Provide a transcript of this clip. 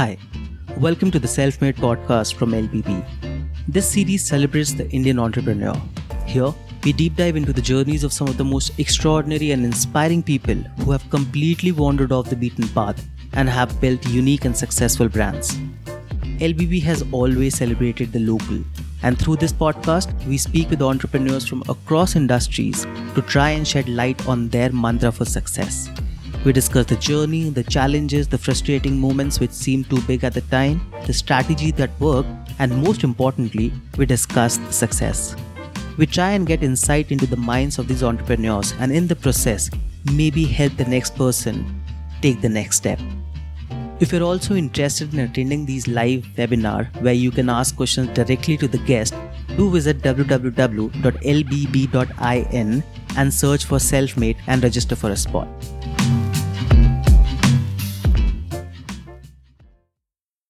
Hi, welcome to the Self Made podcast from LBB. This series celebrates the Indian entrepreneur. Here, we deep dive into the journeys of some of the most extraordinary and inspiring people who have completely wandered off the beaten path and have built unique and successful brands. LBB has always celebrated the local, and through this podcast, we speak with entrepreneurs from across industries to try and shed light on their mantra for success. We discuss the journey, the challenges, the frustrating moments which seemed too big at the time, the strategy that worked, and most importantly, we discuss success. We try and get insight into the minds of these entrepreneurs and in the process, maybe help the next person take the next step. If you're also interested in attending these live webinar where you can ask questions directly to the guest, do visit www.lbb.in and search for self-made and register for a spot.